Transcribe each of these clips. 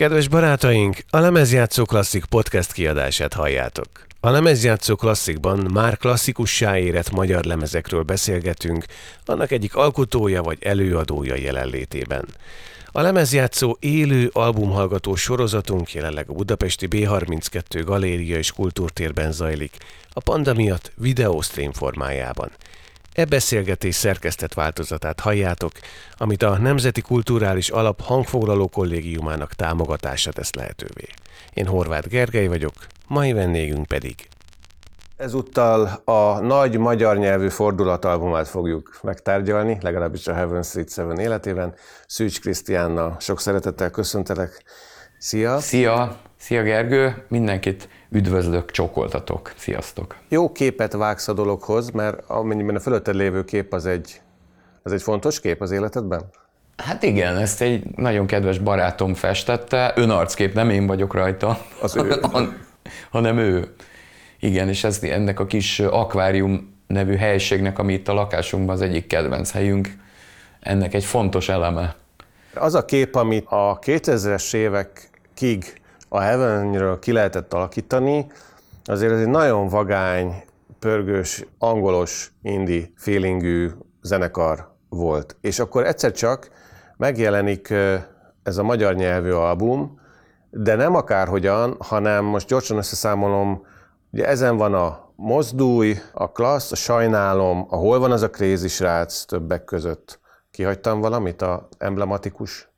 Kedves barátaink, a Lemezjátszó Klasszik podcast kiadását halljátok. A Lemezjátszó Klasszikban már klasszikussá érett magyar lemezekről beszélgetünk, annak egyik alkotója vagy előadója jelenlétében. A lemezjátszó élő albumhallgató sorozatunk jelenleg a budapesti B32 Galéria és Kultúrtérben zajlik, a panda miatt videóstream formájában. E beszélgetés szerkesztett változatát halljátok, amit a Nemzeti Kulturális Alap hangfoglaló kollégiumának támogatása tesz lehetővé. Én Horváth Gergely vagyok, mai vendégünk pedig Ezúttal a nagy magyar nyelvű fordulatalbumát fogjuk megtárgyalni, legalábbis a Heaven Street 7 életében. Szűcs Krisztiánnal sok szeretettel köszöntelek. Szia! Szia! Szia Gergő! Mindenkit üdvözlök, csókoltatok. Sziasztok! Jó képet vágsz a dologhoz, mert amennyiben a fölötted lévő kép az egy, az egy fontos kép az életedben? Hát igen, ezt egy nagyon kedves barátom festette, önarckép, nem én vagyok rajta, az ő. hanem ő. Igen, és ez, ennek a kis akvárium nevű helységnek, ami itt a lakásunkban az egyik kedvenc helyünk, ennek egy fontos eleme. Az a kép, amit a 2000-es évekig a Heavenről ki lehetett alakítani, azért ez egy nagyon vagány, pörgős, angolos, indi feelingű zenekar volt. És akkor egyszer csak megjelenik ez a magyar nyelvű album, de nem akárhogyan, hanem most gyorsan összeszámolom Ugye ezen van a mozdulj, a klassz, a sajnálom, a hol van az a krézi srác többek között. Kihagytam valamit a emblematikus?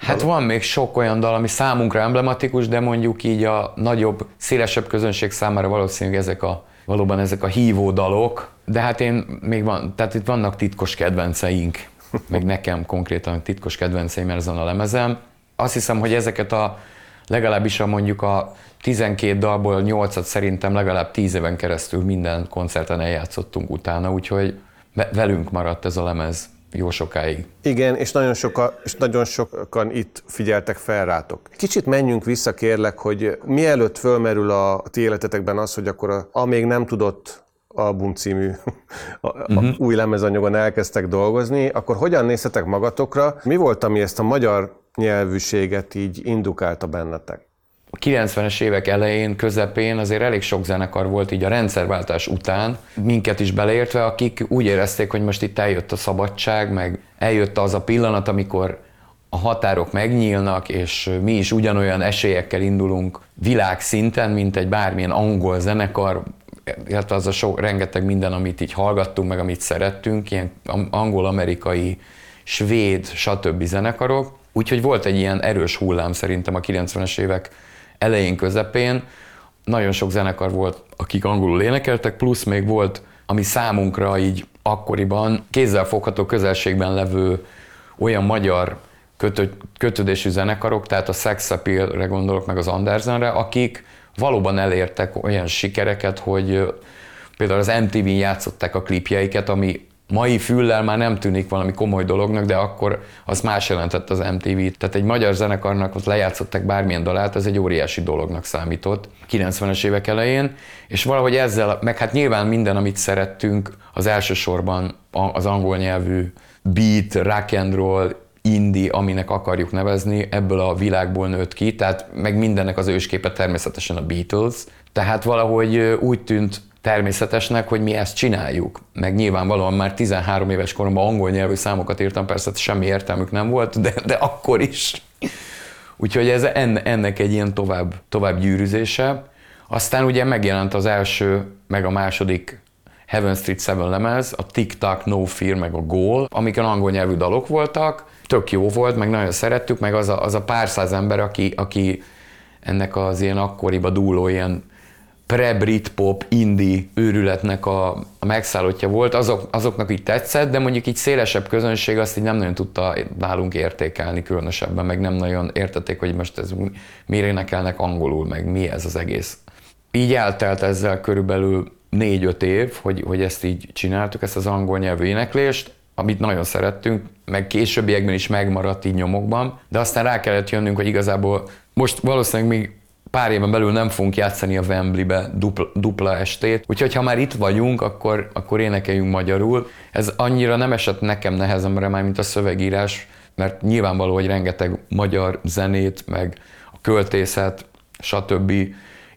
Hát van még sok olyan dal, ami számunkra emblematikus, de mondjuk így a nagyobb, szélesebb közönség számára valószínűleg ezek a, valóban ezek a hívó dalok, de hát én még van, tehát itt vannak titkos kedvenceink, meg nekem konkrétan titkos kedvenceim ezen a lemezem. Azt hiszem, hogy ezeket a legalábbis a mondjuk a 12 dalból 8-at szerintem legalább 10 éven keresztül minden koncerten eljátszottunk utána, úgyhogy velünk maradt ez a lemez jó sokáig. Igen, és nagyon, soka, és nagyon sokan itt figyeltek fel rátok. Kicsit menjünk vissza, kérlek, hogy mielőtt fölmerül a ti életetekben az, hogy akkor a, a még nem tudott album című a, a uh-huh. új lemezanyagon elkezdtek dolgozni, akkor hogyan néztetek magatokra? Mi volt, ami ezt a magyar nyelvűséget így indukálta bennetek? A 90-es évek elején, közepén azért elég sok zenekar volt így a rendszerváltás után, minket is beleértve, akik úgy érezték, hogy most itt eljött a szabadság, meg eljött az a pillanat, amikor a határok megnyílnak, és mi is ugyanolyan esélyekkel indulunk világszinten, mint egy bármilyen angol zenekar, illetve az a sok, rengeteg minden, amit így hallgattunk, meg amit szerettünk, ilyen angol-amerikai, svéd, stb. zenekarok. Úgyhogy volt egy ilyen erős hullám szerintem a 90-es évek elején, közepén. Nagyon sok zenekar volt, akik angolul énekeltek, plusz még volt, ami számunkra így akkoriban kézzelfogható közelségben levő olyan magyar kötö, kötődésű zenekarok, tehát a Sex Appeal-re gondolok, meg az Andersenre, akik valóban elértek olyan sikereket, hogy például az MTV-n játszották a klipjeiket, ami mai füllel már nem tűnik valami komoly dolognak, de akkor az más jelentett az MTV. Tehát egy magyar zenekarnak ott lejátszották bármilyen dalát, ez egy óriási dolognak számított 90-es évek elején, és valahogy ezzel, meg hát nyilván minden, amit szerettünk, az elsősorban az angol nyelvű beat, rock and roll, indie, aminek akarjuk nevezni, ebből a világból nőtt ki, tehát meg mindennek az ősképe természetesen a Beatles, tehát valahogy úgy tűnt természetesnek, hogy mi ezt csináljuk. Meg nyilvánvalóan már 13 éves koromban angol nyelvű számokat írtam, persze semmi értelmük nem volt, de, de akkor is. Úgyhogy ez ennek egy ilyen tovább, tovább gyűrűzése. Aztán ugye megjelent az első, meg a második Heaven Street 7 lemez, a Tic Tac, No Fear, meg a Goal, amik angol nyelvű dalok voltak, tök jó volt, meg nagyon szerettük, meg az a, az a pár száz ember, aki, aki ennek az ilyen akkoriba dúló ilyen pre-britpop, indie őrületnek a, a megszállottja volt, azok, azoknak így tetszett, de mondjuk így szélesebb közönség azt így nem nagyon tudta nálunk értékelni különösebben, meg nem nagyon értették, hogy most ez miért énekelnek angolul, meg mi ez az egész. Így eltelt ezzel körülbelül négy-öt év, hogy, hogy ezt így csináltuk, ezt az angol nyelvű éneklést, amit nagyon szerettünk, meg későbbiekben is megmaradt így nyomokban, de aztán rá kellett jönnünk, hogy igazából most valószínűleg még pár éven belül nem fogunk játszani a Wembley-be dupla, dupla estét, úgyhogy ha már itt vagyunk, akkor, akkor énekeljünk magyarul. Ez annyira nem esett nekem nehezemre már, mint a szövegírás, mert nyilvánvaló, hogy rengeteg magyar zenét, meg a költészet, stb.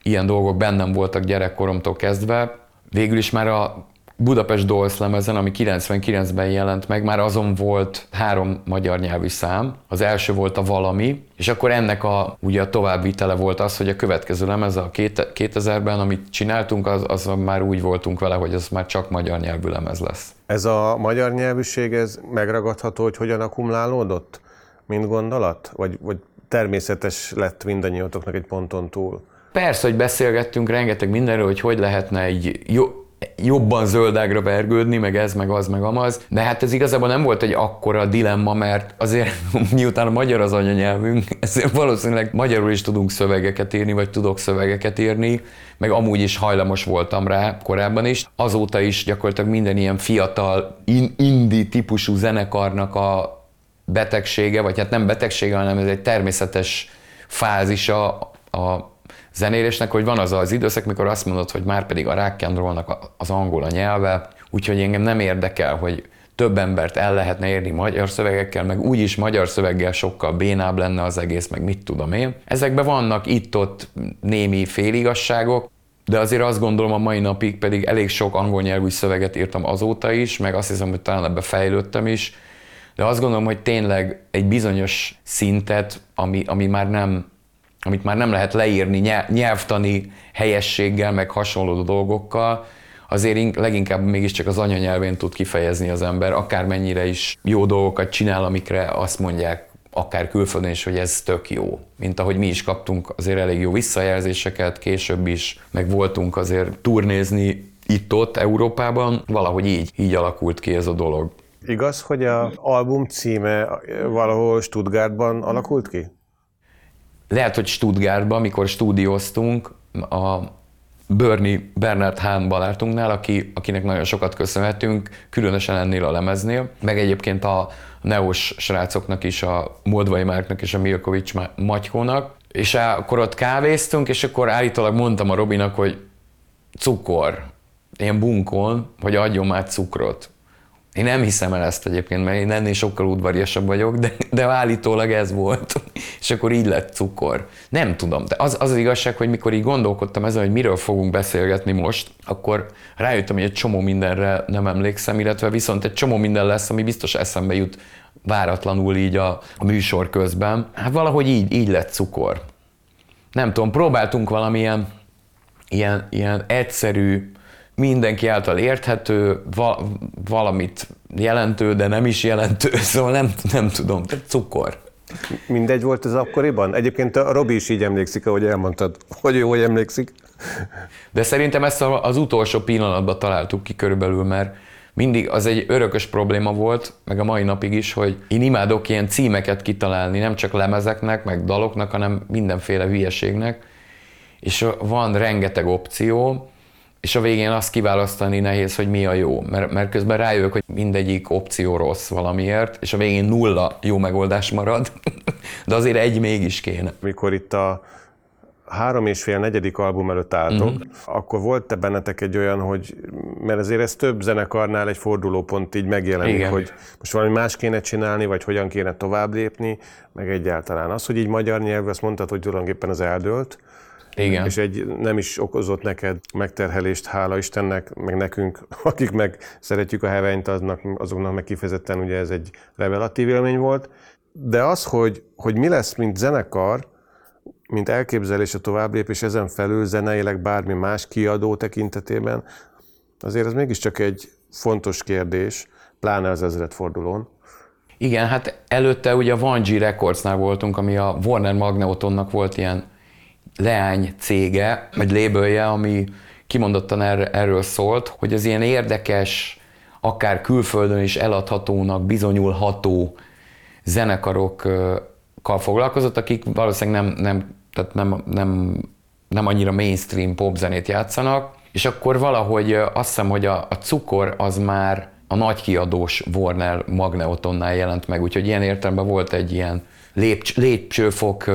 ilyen dolgok bennem voltak gyerekkoromtól kezdve. Végül is már a Budapest Dolls lemezen, ami 99-ben jelent meg, már azon volt három magyar nyelvű szám. Az első volt a Valami, és akkor ennek a, ugye a továbbvitele volt az, hogy a következő lemez, a 2000-ben, amit csináltunk, az, az már úgy voltunk vele, hogy az már csak magyar nyelvű lemez lesz. Ez a magyar nyelvűség, ez megragadható, hogy hogyan akkumulálódott, mint gondolat? Vagy, vagy természetes lett mindannyiatoknak egy ponton túl? Persze, hogy beszélgettünk rengeteg mindenről, hogy hogy lehetne egy jó, jobban zöldágra vergődni, meg ez, meg az, meg amaz. De hát ez igazából nem volt egy akkora dilemma, mert azért miután a magyar az anyanyelvünk, ezért valószínűleg magyarul is tudunk szövegeket írni, vagy tudok szövegeket írni, meg amúgy is hajlamos voltam rá korábban is. Azóta is gyakorlatilag minden ilyen fiatal, in- indi típusú zenekarnak a betegsége, vagy hát nem betegsége, hanem ez egy természetes fázisa a zenélésnek, hogy van az az időszak, mikor azt mondod, hogy már pedig a rock'n'rollnak az angol a nyelve, úgyhogy engem nem érdekel, hogy több embert el lehetne érni magyar szövegekkel, meg úgyis magyar szöveggel sokkal bénább lenne az egész, meg mit tudom én. Ezekben vannak itt-ott némi féligasságok, de azért azt gondolom a mai napig pedig elég sok angol nyelvű szöveget írtam azóta is, meg azt hiszem, hogy talán ebbe fejlődtem is, de azt gondolom, hogy tényleg egy bizonyos szintet, ami, ami már nem amit már nem lehet leírni nyelvtani helyességgel, meg hasonló dolgokkal, azért leginkább mégiscsak az anyanyelvén tud kifejezni az ember, akármennyire is jó dolgokat csinál, amikre azt mondják akár külföldön is, hogy ez tök jó. Mint ahogy mi is kaptunk azért elég jó visszajelzéseket, később is, meg voltunk azért turnézni itt-ott Európában, valahogy így, így alakult ki ez a dolog. Igaz, hogy a album címe valahol Stuttgartban alakult ki? Lehet, hogy Stuttgartban, amikor stúdióztunk, a Bernie Bernard Hahn barátunknál, aki, akinek nagyon sokat köszönhetünk, különösen ennél a lemeznél, meg egyébként a Neos srácoknak is, a Moldvai Márknak és a Milkovics Magyhónak, és akkor ott kávéztunk, és akkor állítólag mondtam a Robinak, hogy cukor, ilyen bunkon, hogy adjon már cukrot. Én nem hiszem el ezt egyébként, mert én ennél sokkal udvariasabb vagyok, de, de állítólag ez volt. És akkor így lett cukor. Nem tudom, de az az, az igazság, hogy mikor így gondolkodtam ezen, hogy miről fogunk beszélgetni most, akkor rájöttem, hogy egy csomó mindenre nem emlékszem, illetve viszont egy csomó minden lesz, ami biztos eszembe jut váratlanul így a, a műsor közben. Hát valahogy így, így lett cukor. Nem tudom, próbáltunk valamilyen ilyen, ilyen egyszerű, mindenki által érthető, va- valamit jelentő, de nem is jelentő, szóval nem, nem tudom, tehát cukor. Mindegy volt ez akkoriban? Egyébként a Robi is így emlékszik, ahogy elmondtad, hogy jó, hogy emlékszik. De szerintem ezt az utolsó pillanatban találtuk ki körülbelül, mert mindig az egy örökös probléma volt, meg a mai napig is, hogy én imádok ilyen címeket kitalálni, nem csak lemezeknek, meg daloknak, hanem mindenféle hülyeségnek, és van rengeteg opció, és a végén azt kiválasztani nehéz, hogy mi a jó, mert, mert közben rájövök, hogy mindegyik opció rossz valamiért, és a végén nulla jó megoldás marad, de azért egy mégis kéne. Mikor itt a három és fél negyedik album előtt álltok, uh-huh. akkor volt-e bennetek egy olyan, hogy, mert azért ez több zenekarnál egy fordulópont így megjelenik, Igen. hogy most valami más kéne csinálni, vagy hogyan kéne tovább lépni, meg egyáltalán. Az, hogy így magyar nyelvű, azt mondtad, hogy tulajdonképpen az eldőlt, igen. És egy nem is okozott neked megterhelést, hála Istennek, meg nekünk, akik meg szeretjük a hevenyt, aznak, azoknak meg kifejezetten ugye ez egy revelatív élmény volt. De az, hogy, hogy mi lesz, mint zenekar, mint elképzelés a továbblépés ezen felül zeneileg bármi más kiadó tekintetében, azért ez mégiscsak egy fontos kérdés, pláne az ezredfordulón. Igen, hát előtte ugye a Van G Recordsnál voltunk, ami a Warner Magnetonnak volt ilyen leány cége, vagy lébölje, ami kimondottan er, erről szólt, hogy az ilyen érdekes, akár külföldön is eladhatónak bizonyulható zenekarokkal foglalkozott, akik valószínűleg nem, nem, tehát nem, nem, nem annyira mainstream popzenét játszanak, és akkor valahogy azt hiszem, hogy a, a cukor az már a nagy kiadós Warner Magneotonnál jelent meg, úgyhogy ilyen értelemben volt egy ilyen lépcs, lépcsőfok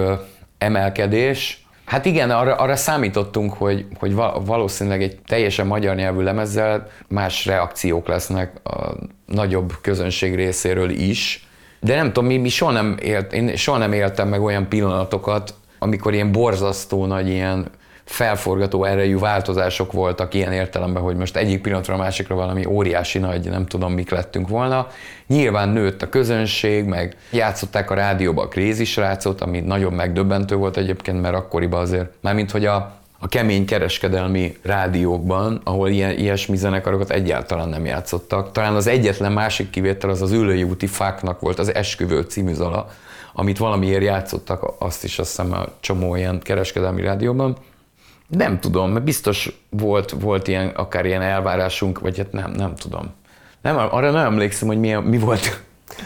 emelkedés, Hát igen, arra, arra számítottunk, hogy, hogy valószínűleg egy teljesen magyar nyelvű lemezzel más reakciók lesznek a nagyobb közönség részéről is, De nem tudom, mi, mi soha nem élt, én soha nem éltem meg olyan pillanatokat, amikor ilyen borzasztó nagy ilyen felforgató erejű változások voltak ilyen értelemben, hogy most egyik pillanatra a másikra valami óriási nagy, nem tudom mik lettünk volna. Nyilván nőtt a közönség, meg játszották a rádióba a Crazy srácot, ami nagyon megdöbbentő volt egyébként, mert akkoriban azért, mármint hogy a, a kemény kereskedelmi rádiókban, ahol ilyen, ilyesmi zenekarokat egyáltalán nem játszottak. Talán az egyetlen másik kivétel az az Ülői úti fáknak volt az Esküvő című zala, amit valamiért játszottak, azt is azt hiszem a csomó ilyen kereskedelmi rádióban. Nem tudom, mert biztos volt, volt ilyen, akár ilyen elvárásunk, vagy hát nem, nem tudom. Nem, arra nem emlékszem, hogy milyen, mi volt.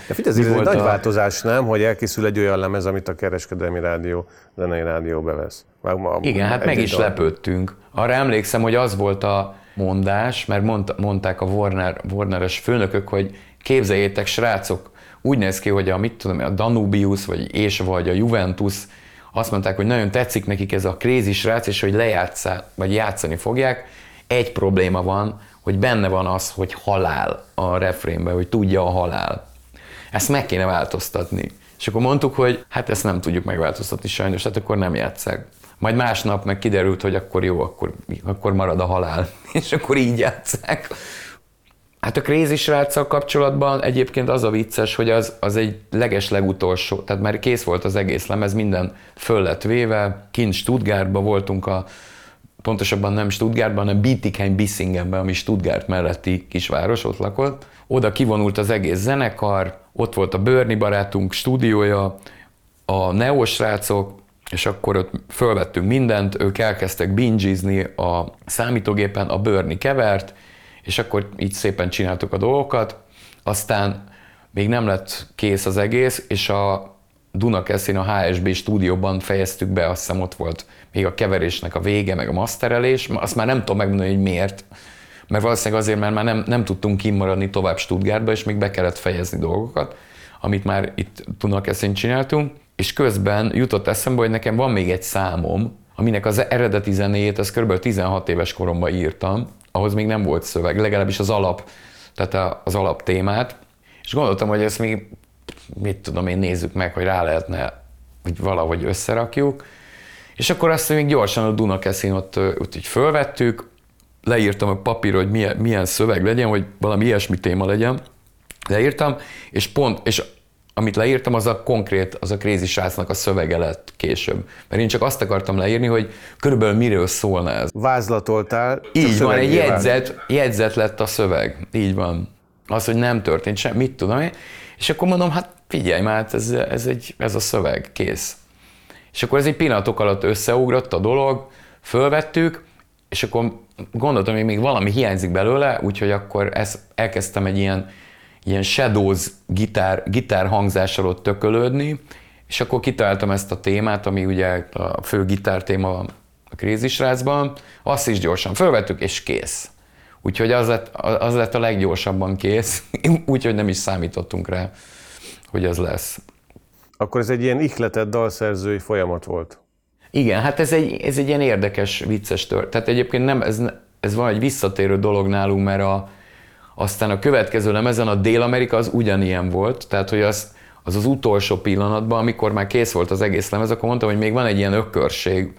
De figyelj, ez egy nagy a... változás, nem, hogy elkészül egy olyan lemez, amit a kereskedelmi rádió, zenei rádió bevesz. Már, ma, Igen, hát meg is lepődtünk. Arra emlékszem, hogy az volt a mondás, mert mond, mondták a Warner, Warneres főnökök, hogy képzeljétek, srácok, úgy néz ki, hogy a, mit tudom, a Danubius, vagy és vagy a Juventus azt mondták, hogy nagyon tetszik nekik ez a krézi srác, és hogy lejátszá, vagy játszani fogják. Egy probléma van, hogy benne van az, hogy halál a refrénben, hogy tudja a halál. Ezt meg kéne változtatni. És akkor mondtuk, hogy hát ezt nem tudjuk megváltoztatni sajnos, tehát akkor nem játszák. Majd másnap meg kiderült, hogy akkor jó, akkor, akkor marad a halál. És akkor így játszák. Hát a Crazy sráccal kapcsolatban egyébként az a vicces, hogy az, az egy leges legutolsó, tehát már kész volt az egész lemez, minden föl lett véve, kint Stuttgartban voltunk a, pontosabban nem Stuttgartban, hanem Bietigheim Bissingenben, ami Stuttgart melletti kisváros, ott lakott. Oda kivonult az egész zenekar, ott volt a Börni barátunk stúdiója, a Neo srácok, és akkor ott fölvettünk mindent, ők elkezdtek bingizni a számítógépen, a Börni kevert, és akkor így szépen csináltuk a dolgokat, aztán még nem lett kész az egész, és a Dunakeszin a HSB stúdióban fejeztük be, azt hiszem ott volt még a keverésnek a vége, meg a masterelés, azt már nem tudom megmondani, hogy miért, mert valószínűleg azért, mert már nem, nem tudtunk kimaradni tovább Stuttgartba, és még be kellett fejezni dolgokat, amit már itt Dunakeszin csináltunk, és közben jutott eszembe, hogy nekem van még egy számom, aminek az eredeti zenéjét, az kb. 16 éves koromban írtam, ahhoz még nem volt szöveg, legalábbis az alap, tehát az alap témát, és gondoltam, hogy ezt még, mit tudom én, nézzük meg, hogy rá lehetne, hogy valahogy összerakjuk, és akkor azt még gyorsan a Dunakeszin ott, ott így fölvettük, leírtam a papírra, hogy milyen, milyen szöveg legyen, vagy valami ilyesmi téma legyen, leírtam, és pont, és amit leírtam, az a konkrét, az a Crazy srácnak a szövege lett később. Mert én csak azt akartam leírni, hogy körülbelül miről szólna ez. Vázlatoltál. Így van, egy jegyzet, jegyzet lett a szöveg. Így van. Az, hogy nem történt semmi, mit tudom én. És akkor mondom, hát figyelj már, hát ez, ez, egy, ez a szöveg, kész. És akkor ez egy pillanatok alatt összeugrott a dolog, fölvettük, és akkor gondoltam, hogy még valami hiányzik belőle, úgyhogy akkor ezt elkezdtem egy ilyen ilyen shadows gitár, gitár hangzással ott tökölődni, és akkor kitaláltam ezt a témát, ami ugye a fő gitár téma a Crazy Srácban, azt is gyorsan fölvettük, és kész. Úgyhogy az lett, az lett a leggyorsabban kész, úgyhogy nem is számítottunk rá, hogy ez lesz. Akkor ez egy ilyen ihletett dalszerzői folyamat volt. Igen, hát ez egy, ez egy ilyen érdekes, vicces tört. Tehát egyébként nem, ez, ez van egy visszatérő dolog nálunk, mert a, aztán a következő lemezen a Dél-Amerika az ugyanilyen volt, tehát hogy az, az az utolsó pillanatban, amikor már kész volt az egész lemez, akkor mondtam, hogy még van egy ilyen ökörség,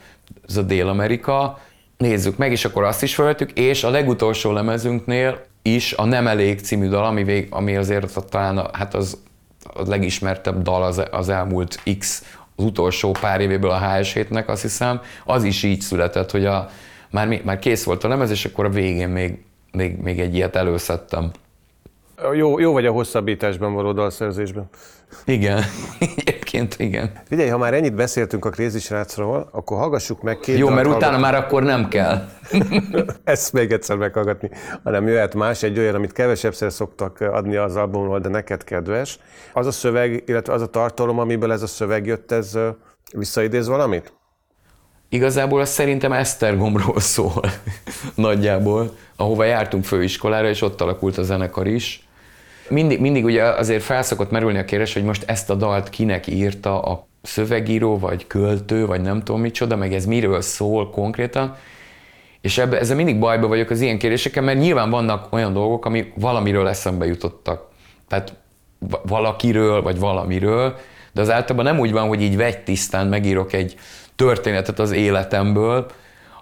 ez a Dél-Amerika, nézzük meg, és akkor azt is felvettük, és a legutolsó lemezünknél is a Nem elég című dal, ami, vég, ami azért talán a, hát az a legismertebb dal az, az elmúlt X, az utolsó pár évéből a HS nek azt hiszem, az is így született, hogy a, már, már kész volt a lemez, és akkor a végén még még, még egy ilyet előszedtem. Jó, jó vagy a hosszabbításban való dalszerzésben. Igen, egyébként igen. Figyelj, ha már ennyit beszéltünk a Crazy srácról, akkor hallgassuk meg két Jó, mert utána már akkor nem kell. Ezt még egyszer meghallgatni, hanem jöhet más, egy olyan, amit kevesebbszer szoktak adni az albumról, de neked kedves. Az a szöveg, illetve az a tartalom, amiből ez a szöveg jött, ez visszaidéz valamit? Igazából az szerintem Esztergomról szól nagyjából, ahova jártunk főiskolára, és ott alakult a zenekar is. Mindig, mindig ugye azért felszokott merülni a kérdés, hogy most ezt a dalt kinek írta a szövegíró, vagy költő, vagy nem tudom micsoda, meg ez miről szól konkrétan. És ebbe, ezzel mindig bajba vagyok az ilyen kérdésekkel, mert nyilván vannak olyan dolgok, ami valamiről eszembe jutottak. Tehát valakiről, vagy valamiről, de az általában nem úgy van, hogy így vegy tisztán megírok egy történetet az életemből,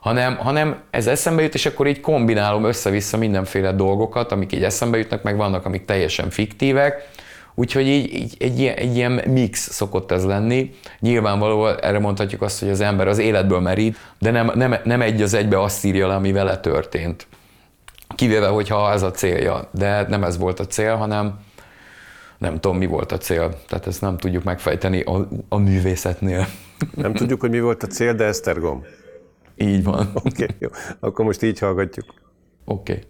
hanem, hanem ez eszembe jut, és akkor így kombinálom össze-vissza mindenféle dolgokat, amik így eszembe jutnak, meg vannak, amik teljesen fiktívek, Úgyhogy így, így egy, ilyen, egy ilyen mix szokott ez lenni. Nyilvánvalóan erre mondhatjuk azt, hogy az ember az életből merít, de nem, nem, nem egy az egybe azt írja le, ami vele történt. Kivéve, hogyha ez a célja. De nem ez volt a cél, hanem nem tudom, mi volt a cél. Tehát ezt nem tudjuk megfejteni a, a művészetnél. Nem tudjuk, hogy mi volt a cél, de Esztergom. Így van. Oké, okay, jó. Akkor most így hallgatjuk. Oké. Okay.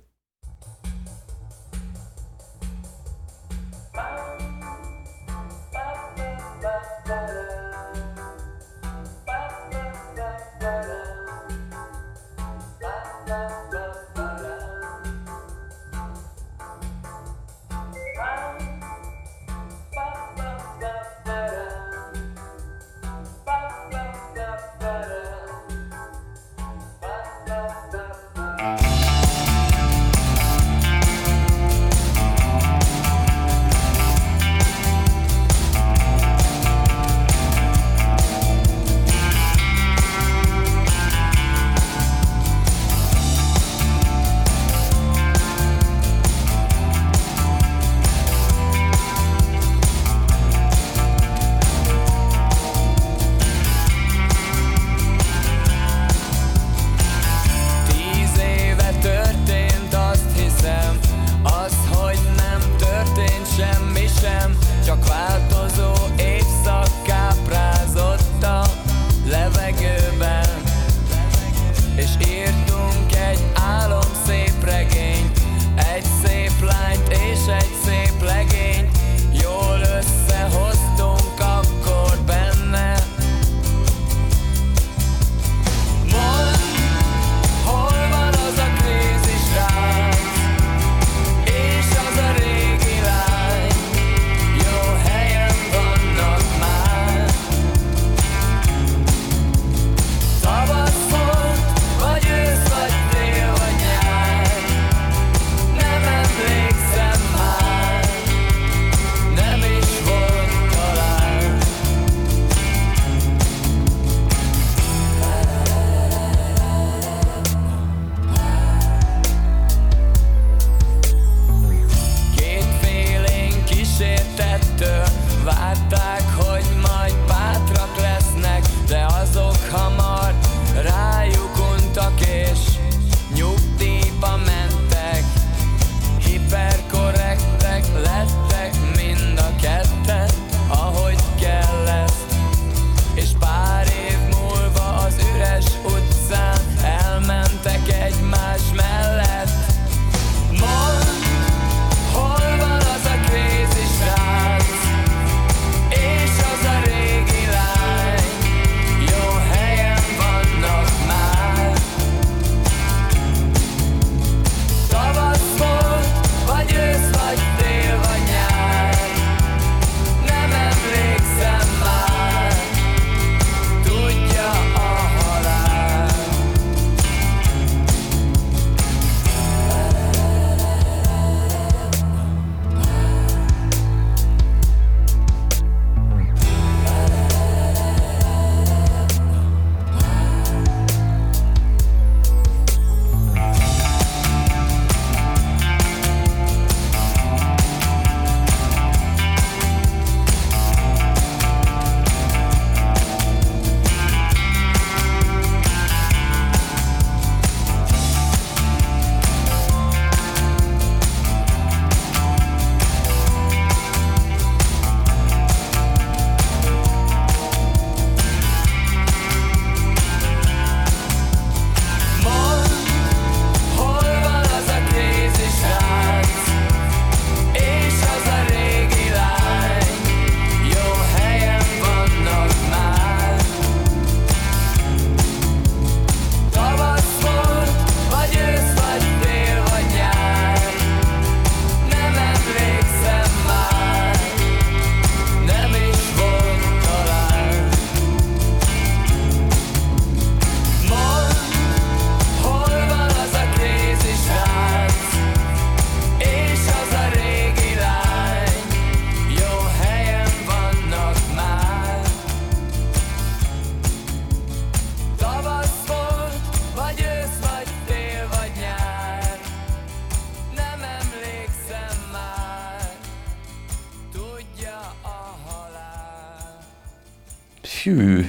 Hű.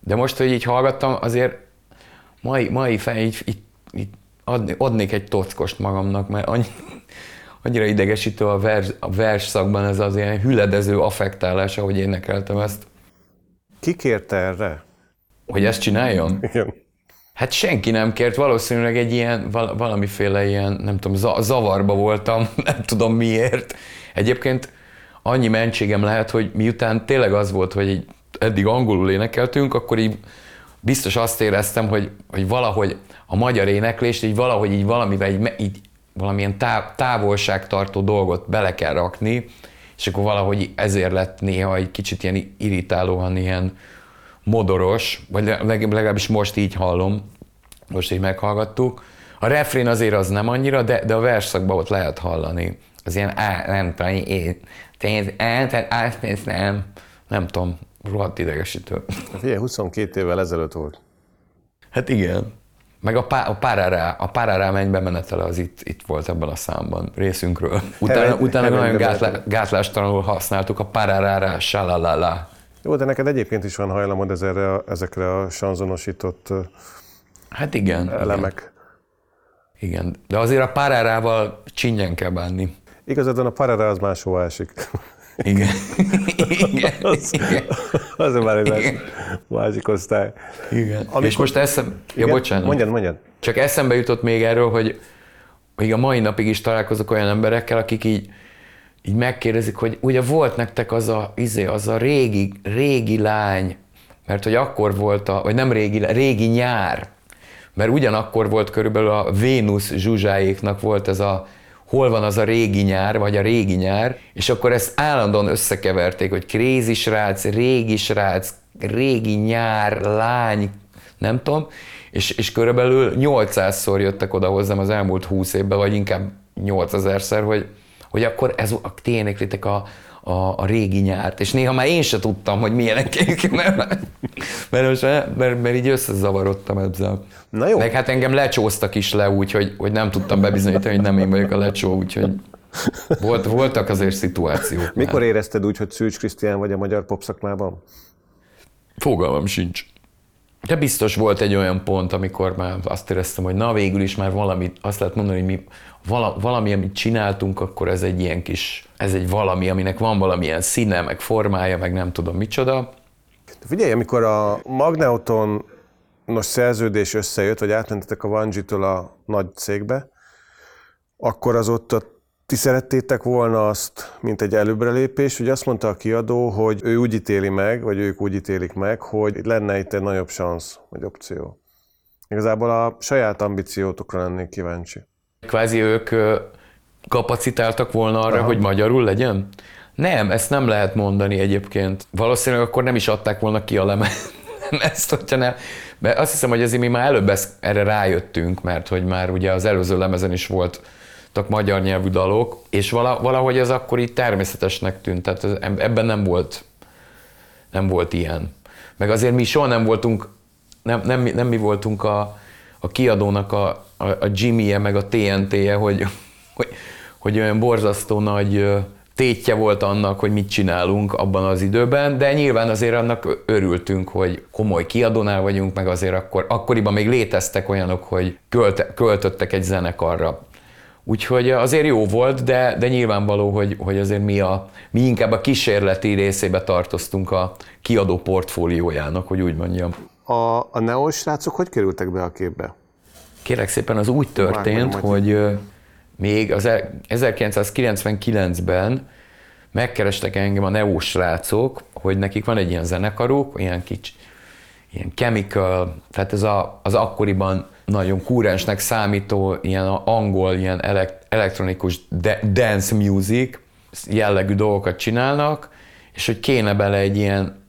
De most, hogy így hallgattam, azért mai, mai fej, így, így, így adni, adnék egy tockost magamnak, mert annyi, annyira idegesítő a vers, a vers szakban ez az ilyen hüledező affektálás, ahogy énekeltem ezt. Ki kérte erre? Hogy ezt csináljam? Igen. Hát senki nem kért, valószínűleg egy ilyen, val- valamiféle ilyen, nem tudom, za- zavarba voltam, nem tudom miért. Egyébként annyi mentségem lehet, hogy miután tényleg az volt, hogy így eddig angolul énekeltünk, akkor így biztos azt éreztem, hogy, hogy valahogy a magyar éneklést így valahogy így valamivel így, így valamilyen táv, távolságtartó dolgot bele kell rakni, és akkor valahogy ezért lett néha egy kicsit ilyen irritálóan ilyen modoros, vagy legalábbis most így hallom, most így meghallgattuk. A refrén azért az nem annyira, de, de a verszakban ott lehet hallani. Az ilyen, á, nem tudom, én, á, tehát átmész, nem, nem tudom, rohadt idegesítő. Figyelj, 22 évvel ezelőtt volt. Hát igen. Meg a, pá, a párárá, a párárá menj bemenetele az itt, itt volt ebben a számban részünkről. Utána, Heven- utána heven nagyon gátlá, gátlástalanul használtuk a párárára, salalala. Jó, de neked egyébként is van hajlamod ezerre, a- ezekre a sanzonosított Hát igen. igen. elemek. Igen, de azért a párárával csinyen kell bánni. Igazad van, a parara az máshova esik. Igen. igen. igen. az már egy másik, másik osztály. igen. Amikor- És most eszem... Ja, bocsánat. Mondjad, mondjad. Csak eszembe jutott még erről, hogy még a mai napig is találkozok olyan emberekkel, akik így, így megkérdezik, hogy ugye volt nektek az a, izé, az a régi, régi lány, mert hogy akkor volt a, vagy nem régi, régi nyár, mert ugyanakkor volt körülbelül a Vénusz zsuzsáéknak volt ez a hol van az a régi nyár, vagy a régi nyár, és akkor ezt állandóan összekeverték, hogy krézi srác, régi srác, régi nyár, lány, nem tudom, és, és körülbelül 800-szor jöttek oda hozzám az elmúlt 20 évben, vagy inkább 8000-szer, hogy, hogy akkor ez a, ti éneklitek a, a, a régi nyárt, és néha már én se tudtam, hogy milyenek, mert, mert, most, mert, mert így összezavarodtam ezzel. Na jó. Meg hát engem lecsóztak is le úgy, hogy, hogy nem tudtam bebizonyítani, hogy nem én vagyok a lecsó, úgyhogy volt, voltak azért szituációk. Mikor már. érezted úgy, hogy Szűcs Krisztián vagy a magyar popszakmában? Fogalmam sincs. De biztos volt egy olyan pont, amikor már azt éreztem, hogy na végül is már valamit, azt lehet mondani, hogy mi vala, valami, amit csináltunk, akkor ez egy ilyen kis, ez egy valami, aminek van valamilyen színe, meg formája, meg nem tudom micsoda. De Figyelj, amikor a Magneuton nos szerződés összejött, vagy átmentetek a Vanjitől a nagy cégbe, akkor az ott a, ti szerettétek volna azt, mint egy előbrelépés, hogy azt mondta a kiadó, hogy ő úgy ítéli meg, vagy ők úgy ítélik meg, hogy lenne itt egy nagyobb szansz, vagy opció. Igazából a saját ambíciótokra lennék kíváncsi. Kvázi ők kapacitáltak volna arra, Aha. hogy magyarul legyen? Nem, ezt nem lehet mondani egyébként. Valószínűleg akkor nem is adták volna ki a lemezt, hogyha nem. Mert azt hiszem, hogy azért mi már előbb ezt, erre rájöttünk, mert hogy már ugye az előző lemezen is voltak magyar nyelvű dalok, és vala, valahogy ez akkor így természetesnek tűnt, tehát ebben nem volt, nem volt ilyen. Meg azért mi soha nem voltunk, nem, nem, nem mi voltunk a, a kiadónak a, a, a Jimmy-je, meg a TNT-je, hogy, hogy, hogy olyan borzasztó nagy tétje volt annak, hogy mit csinálunk abban az időben, de nyilván azért annak örültünk, hogy komoly kiadónál vagyunk, meg azért akkor, akkoriban még léteztek olyanok, hogy költ, költöttek egy zenekarra. Úgyhogy azért jó volt, de, de nyilvánvaló, hogy, hogy azért mi, a, mi inkább a kísérleti részébe tartoztunk a kiadó portfóliójának, hogy úgy mondjam. A, a neós srácok hogy kerültek be a képbe? Kérlek szépen, az úgy történt, Várj, hogy ö, még az el- 1999-ben megkerestek engem a Neo srácok, hogy nekik van egy ilyen zenekaruk, ilyen kicsi, ilyen chemical, tehát ez a, az akkoriban nagyon kúrensnek számító ilyen angol, ilyen elek, elektronikus de, dance music jellegű dolgokat csinálnak, és hogy kéne bele egy ilyen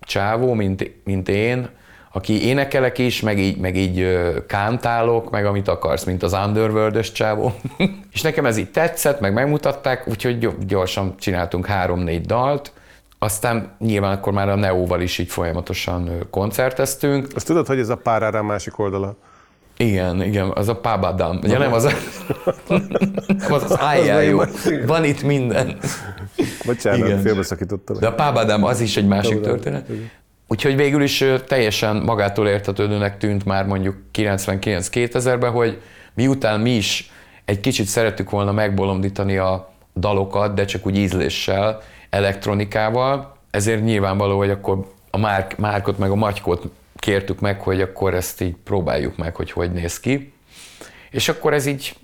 csávó, mint, mint én, aki énekelek is, meg így, meg így kántálok, meg amit akarsz, mint az underworld csávó. és nekem ez így tetszett, meg megmutatták, úgyhogy gyo- gyorsan csináltunk három-négy dalt, aztán nyilván akkor már a Neóval is így folyamatosan koncerteztünk. Azt tudod, hogy ez a párára másik oldala? Igen, igen, az a Pabadam. Ugye nem az a... nem az az jó. Van itt minden. Bocsánat, félbeszakítottam. De a Pábádám az is egy másik történet. Úgyhogy végül is teljesen magától értetődőnek tűnt már mondjuk 99-2000-ben, hogy miután mi is egy kicsit szerettük volna megbolondítani a dalokat, de csak úgy ízléssel, elektronikával, ezért nyilvánvaló, hogy akkor a Márk, Márkot meg a Magykot kértük meg, hogy akkor ezt így próbáljuk meg, hogy hogy néz ki. És akkor ez így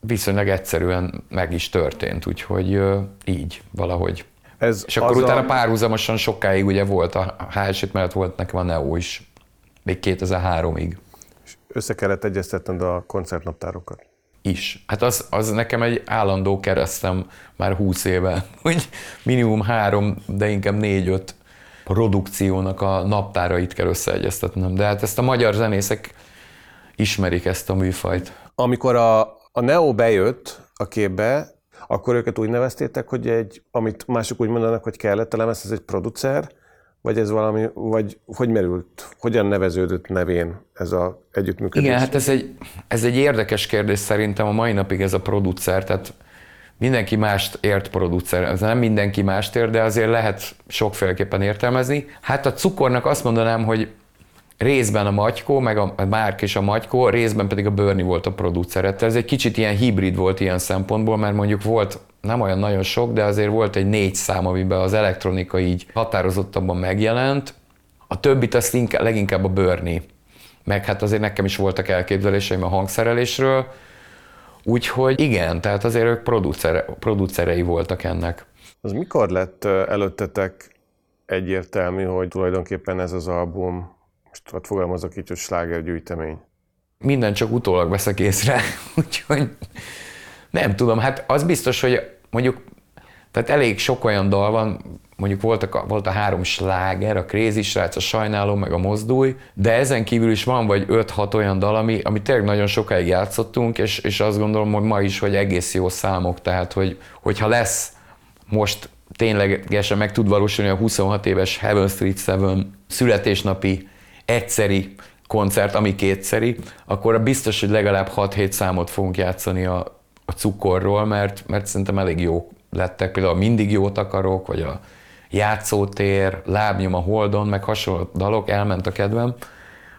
viszonylag egyszerűen meg is történt, úgyhogy így valahogy. Ez és akkor utána a... párhuzamosan sokáig ugye volt a hs mellett volt nekem a Neo is, még 2003-ig. És össze kellett egyeztetned a koncertnaptárokat? Is. Hát az, az nekem egy állandó keresztem már 20 éve, hogy minimum három, de inkább négy-öt produkciónak a naptárait kell összeegyeztetnem. De hát ezt a magyar zenészek ismerik ezt a műfajt. Amikor a, a Neo bejött a képbe, akkor őket úgy neveztétek, hogy egy, amit mások úgy mondanak, hogy kellett a lemez, ez egy producer, vagy ez valami, vagy hogy merült, hogyan neveződött nevén ez a együttműködés? Igen, hát ez egy, ez egy érdekes kérdés szerintem a mai napig ez a producer, tehát mindenki mást ért producer, ez nem mindenki mást ért, de azért lehet sokféleképpen értelmezni. Hát a cukornak azt mondanám, hogy részben a Magykó, meg a Márk és a Magykó, részben pedig a Bernie volt a producer. Tehát ez egy kicsit ilyen hibrid volt ilyen szempontból, mert mondjuk volt nem olyan nagyon sok, de azért volt egy négy szám, amiben az elektronika így határozottabban megjelent. A többit azt inkább, leginkább a Bernie. Meg hát azért nekem is voltak elképzeléseim a hangszerelésről, Úgyhogy igen, tehát azért ők producere, producerei voltak ennek. Az mikor lett előttetek egyértelmű, hogy tulajdonképpen ez az album, most ott fogalmazok így, hogy slágergyűjtemény? Minden csak utólag veszek észre, úgyhogy nem tudom, hát az biztos, hogy mondjuk, tehát elég sok olyan dal van, mondjuk voltak a, volt a három sláger, a Crazy Srác, a Sajnáló, meg a Mozdulj, de ezen kívül is van vagy 5-6 olyan dal, ami, ami tényleg nagyon sokáig játszottunk, és, és azt gondolom, hogy ma is, hogy egész jó számok, tehát hogy, hogyha lesz most ténylegesen meg tud valósulni a 26 éves Heaven Street 7 születésnapi egyszeri koncert, ami kétszeri, akkor biztos, hogy legalább 6-7 számot fogunk játszani a, a cukorról, mert, mert szerintem elég jó lettek. Például mindig jót akarok, vagy a játszótér, lábnyom a holdon, meg hasonló dalok, elment a kedvem.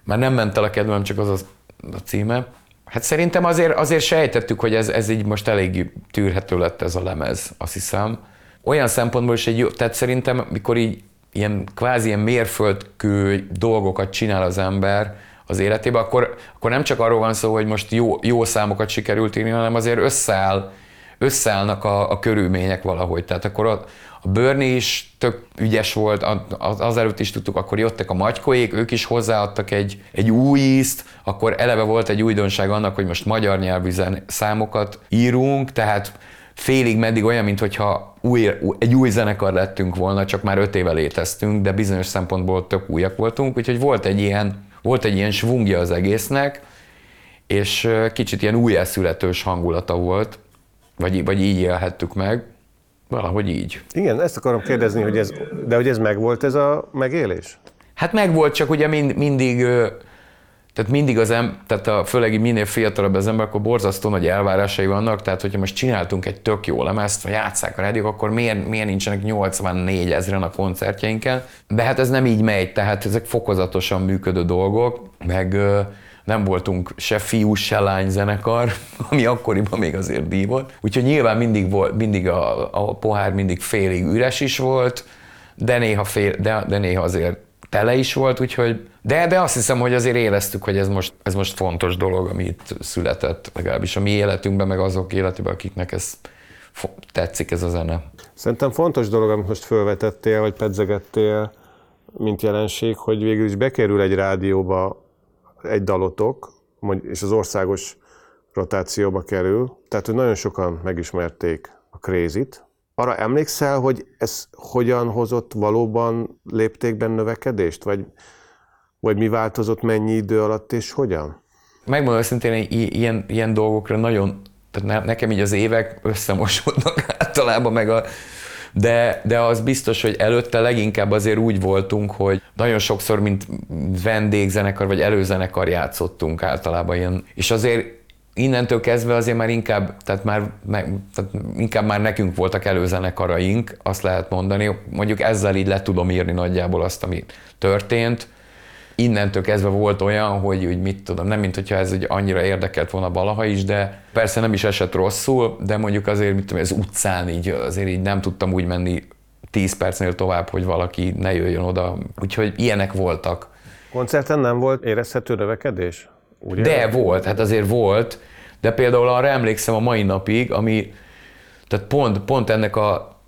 Már nem ment el a kedvem, csak az a címe. Hát szerintem azért, azért sejtettük, hogy ez, ez így most elég tűrhető lett ez a lemez, azt hiszem. Olyan szempontból is egy jó, tehát szerintem, mikor így ilyen kvázi ilyen mérföldkő dolgokat csinál az ember az életében, akkor, akkor nem csak arról van szó, hogy most jó, jó számokat sikerült írni, hanem azért összeáll, összeállnak a, a körülmények valahogy. Tehát akkor a, a Bernie is tök ügyes volt, az előtt is tudtuk, akkor jöttek a magykoék, ők is hozzáadtak egy, egy új ízt, akkor eleve volt egy újdonság annak, hogy most magyar nyelvű számokat írunk, tehát félig meddig olyan, mintha új, egy új zenekar lettünk volna, csak már öt éve léteztünk, de bizonyos szempontból tök újak voltunk, úgyhogy volt egy ilyen, volt egy ilyen svungja az egésznek, és kicsit ilyen újjászületős hangulata volt, vagy, vagy így élhettük meg. Valahogy így. Igen, ezt akarom kérdezni, hogy ez, de hogy ez megvolt ez a megélés? Hát megvolt, csak ugye mind, mindig, tehát mindig az em, tehát a, főleg minél fiatalabb az ember, akkor borzasztó nagy elvárásai vannak, tehát hogyha most csináltunk egy tök jó lemezt, vagy játsszák a rádiók, akkor miért, miért nincsenek 84 ezeren a koncertjeinken? De hát ez nem így megy, tehát ezek fokozatosan működő dolgok, meg nem voltunk se fiú, se lány zenekar, ami akkoriban még azért díj volt. Úgyhogy nyilván mindig, volt, mindig a, a pohár mindig félig üres is volt, de néha, fél, de, de néha azért tele is volt, úgyhogy de, de azt hiszem, hogy azért éreztük, hogy ez most, ez most fontos dolog, ami itt született, legalábbis a mi életünkben, meg azok életében, akiknek ez tetszik ez a zene. Szerintem fontos dolog, amit most felvetettél, vagy pedzegettél, mint jelenség, hogy végül is bekerül egy rádióba egy dalotok, és az országos rotációba kerül, tehát hogy nagyon sokan megismerték a Crazy-t. Arra emlékszel, hogy ez hogyan hozott valóban léptékben növekedést, vagy, vagy mi változott mennyi idő alatt, és hogyan? Megmondom őszintén, ilyen, ilyen dolgokra nagyon, tehát nekem így az évek összemosódnak általában, meg a, de, de az biztos, hogy előtte leginkább azért úgy voltunk, hogy nagyon sokszor, mint vendégzenekar vagy előzenekar játszottunk általában ilyen, és azért innentől kezdve azért már inkább, tehát már, meg, tehát inkább már nekünk voltak előzenekaraink, azt lehet mondani. Mondjuk ezzel így le tudom írni nagyjából azt, ami történt. Innentől kezdve volt olyan, hogy úgy mit tudom, nem mint hogyha ez úgy annyira érdekelt volna Balaha is, de persze nem is esett rosszul, de mondjuk azért, mit tudom, az utcán így azért így nem tudtam úgy menni 10 percnél tovább, hogy valaki ne jöjjön oda. Úgyhogy ilyenek voltak. Koncerten nem volt érezhető növekedés? Ugye? De volt, hát azért volt, de például arra emlékszem a mai napig, ami, tehát pont, pont ennek a,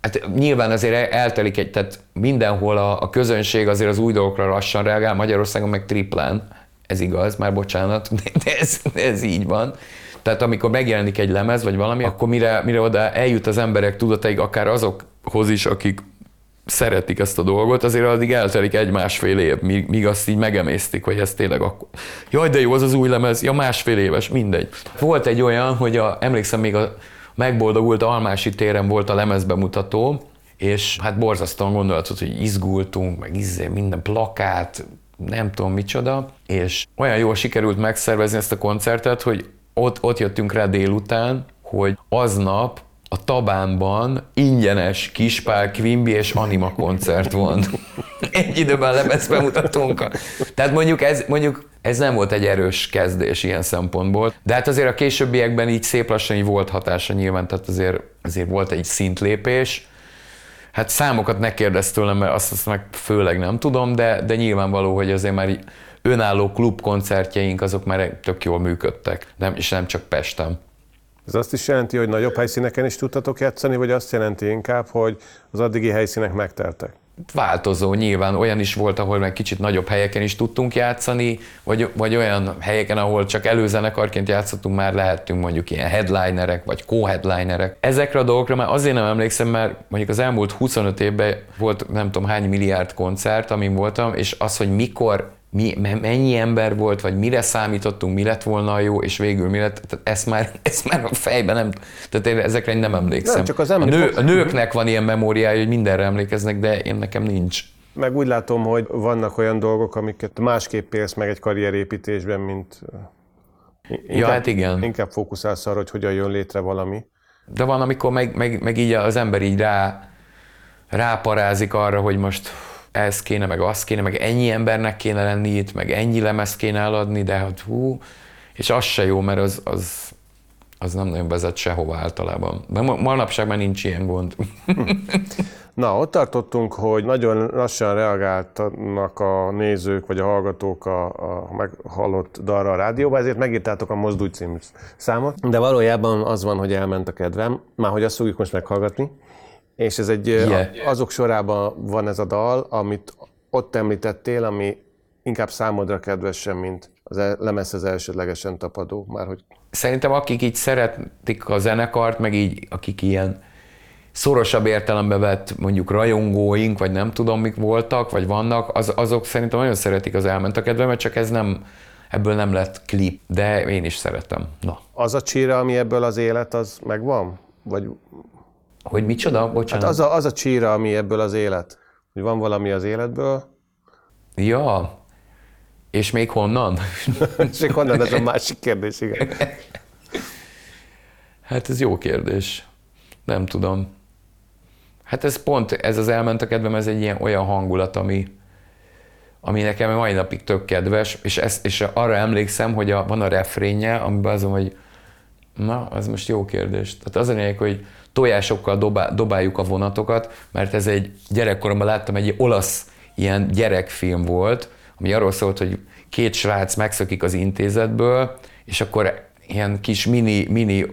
hát nyilván azért eltelik egy, tehát mindenhol a, a közönség azért az új dolgokra lassan reagál, Magyarországon meg triplán, ez igaz, már bocsánat, de ez, de ez így van. Tehát amikor megjelenik egy lemez, vagy valami, akkor mire, mire oda eljut az emberek tudatáig, akár azokhoz is, akik szeretik ezt a dolgot, azért addig eltelik egy-másfél év, míg, azt így megemésztik, hogy ez tényleg akkor. Jaj, de jó, az az új lemez, ja másfél éves, mindegy. Volt egy olyan, hogy a, emlékszem még a megboldogult Almási téren volt a lemezbemutató, és hát borzasztóan gondolatot, hogy izgultunk, meg izé, minden plakát, nem tudom micsoda, és olyan jól sikerült megszervezni ezt a koncertet, hogy ott, ott jöttünk rá délután, hogy aznap a Tabánban ingyenes Kispál, Quimby és Anima koncert van. Egy időben lemez bemutatónk. Tehát mondjuk ez, mondjuk ez nem volt egy erős kezdés ilyen szempontból, de hát azért a későbbiekben így szép lassan így volt hatása nyilván, tehát azért, azért volt egy szintlépés. Hát számokat ne kérdezz tőlem, mert azt, azt meg főleg nem tudom, de, de nyilvánvaló, hogy azért már önálló klubkoncertjeink azok már tök jól működtek, nem, és nem csak Pestem. Ez azt is jelenti, hogy nagyobb helyszíneken is tudtatok játszani, vagy azt jelenti inkább, hogy az addigi helyszínek megteltek? Változó, nyilván olyan is volt, ahol meg kicsit nagyobb helyeken is tudtunk játszani, vagy, vagy olyan helyeken, ahol csak előzenekarként játszottunk, már lehettünk mondjuk ilyen headlinerek, vagy co-headlinerek. Ezekre a dolgokra már azért nem emlékszem, mert mondjuk az elmúlt 25 évben volt nem tudom hány milliárd koncert, amin voltam, és az, hogy mikor mi, mennyi ember volt, vagy mire számítottunk, mi lett volna jó, és végül mi lett, tehát ezt már, ezt már a fejben nem, tehát én ezekre nem emlékszem. Nem, csak az a, nő, a nőknek van ilyen memóriája, hogy mindenre emlékeznek, de én nekem nincs. Meg úgy látom, hogy vannak olyan dolgok, amiket másképp élsz meg egy karrierépítésben, mint inkább, ja, hát igen. Inkább fókuszálsz arra, hogy hogyan jön létre valami. De van, amikor meg, meg, meg így az ember így rá, ráparázik arra, hogy most ez kéne, meg az kéne, meg ennyi embernek kéne lenni itt, meg ennyi lemezt kéne eladni, de hát hú, és az se jó, mert az, az, az nem nagyon vezet sehova általában. De manapság már nincs ilyen gond. Na, ott tartottunk, hogy nagyon lassan reagáltak a nézők vagy a hallgatók a, a meghallott dalra a rádióba, ezért megírtátok a Mozdulj című számot, de valójában az van, hogy elment a kedvem, már hogy azt fogjuk most meghallgatni, és ez egy, yeah. azok sorában van ez a dal, amit ott említettél, ami inkább számodra kedvesen, mint az el, lemez az elsődlegesen tapadó, már hogy... Szerintem akik így szeretik a zenekart, meg így akik ilyen szorosabb értelembe vett mondjuk rajongóink, vagy nem tudom mik voltak, vagy vannak, az, azok szerintem nagyon szeretik az elment a kedvemet, csak ez nem, ebből nem lett klip, de én is szeretem. Na. Az a csíra, ami ebből az élet, az megvan? Vagy hogy micsoda? Bocsánat. Hát az a, az a csíra, ami ebből az élet. Hogy van valami az életből. Ja. És még honnan? és még honnan, ez a másik kérdés, igen. hát ez jó kérdés. Nem tudom. Hát ez pont, ez az elment a kedvem, ez egy ilyen olyan hangulat, ami, ami nekem mai napig tök kedves, és, ez, és arra emlékszem, hogy a, van a refrénje, amiben azon, hogy na, ez most jó kérdés. Tehát az a lényeg, hogy tojásokkal dobá, dobáljuk a vonatokat, mert ez egy gyerekkoromban láttam egy olasz ilyen gyerekfilm volt, ami arról szólt, hogy két srác megszökik az intézetből, és akkor ilyen kis mini, mini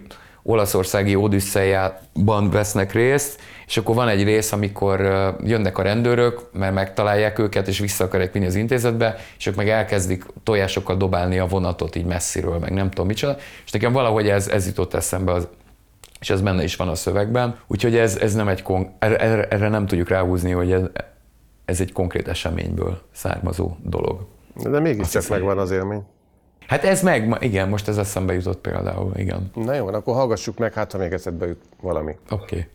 olaszországi odüsszejában vesznek részt, és akkor van egy rész, amikor jönnek a rendőrök, mert megtalálják őket, és vissza akarják vinni az intézetbe, és ők meg elkezdik tojásokkal dobálni a vonatot így messziről, meg nem tudom micsoda, és nekem valahogy ez, ez jutott eszembe az és ez benne is van a szövegben, úgyhogy ez, ez nem egy kon- erre, erre nem tudjuk ráhúzni, hogy ez, ez egy konkrét eseményből származó dolog. De mégiscsak megvan az élmény. Hát ez meg, igen, most ez eszembe jutott például, igen. Na jó, akkor hallgassuk meg, hát ha még eszedbe jut valami. Oké. Okay.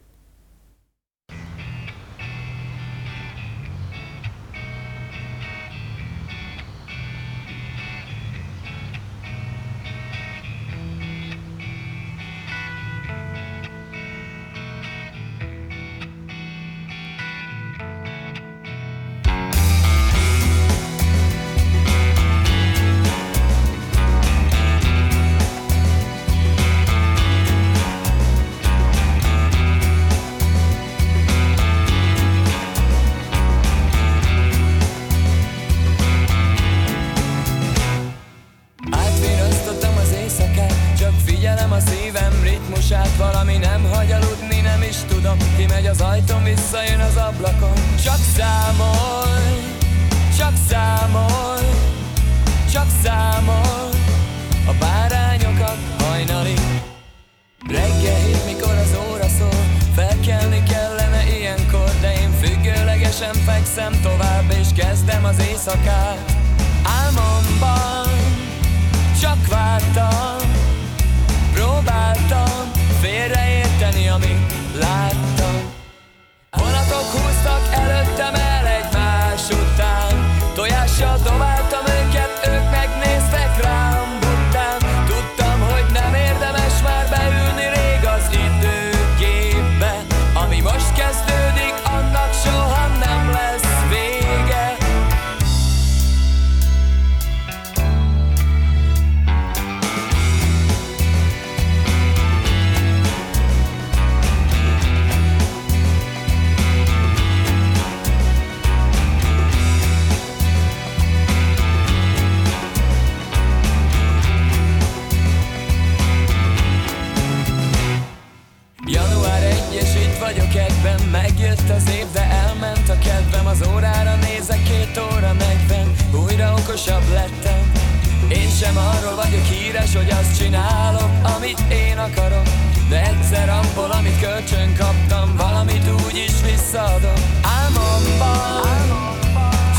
Én sem arról vagyok híres, hogy azt csinálok Amit én akarok. De egyszer abból, amit kölcsön kaptam Valamit úgy is visszaadok Álmomban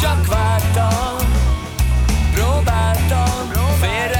Csak vártam Próbáltam Félreérteni,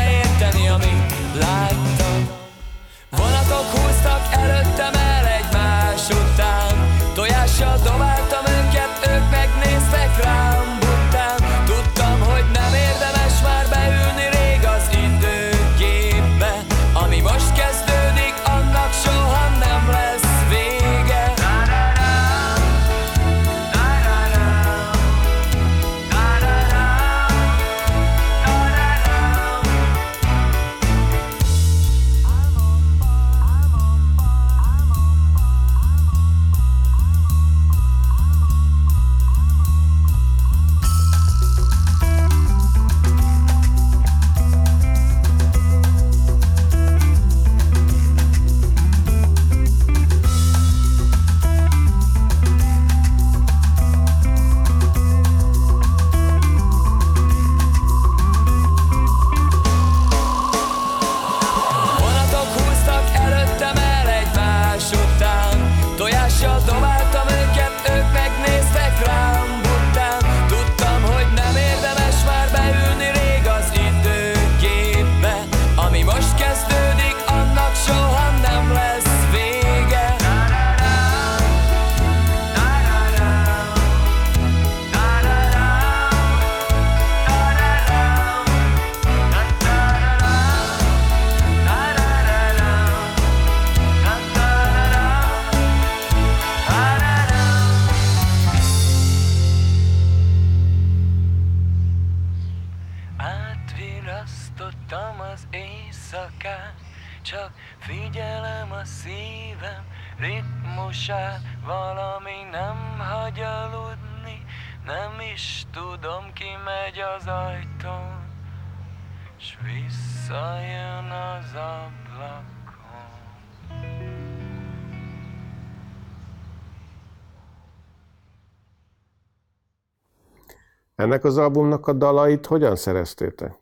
Ennek az albumnak a dalait hogyan szereztétek?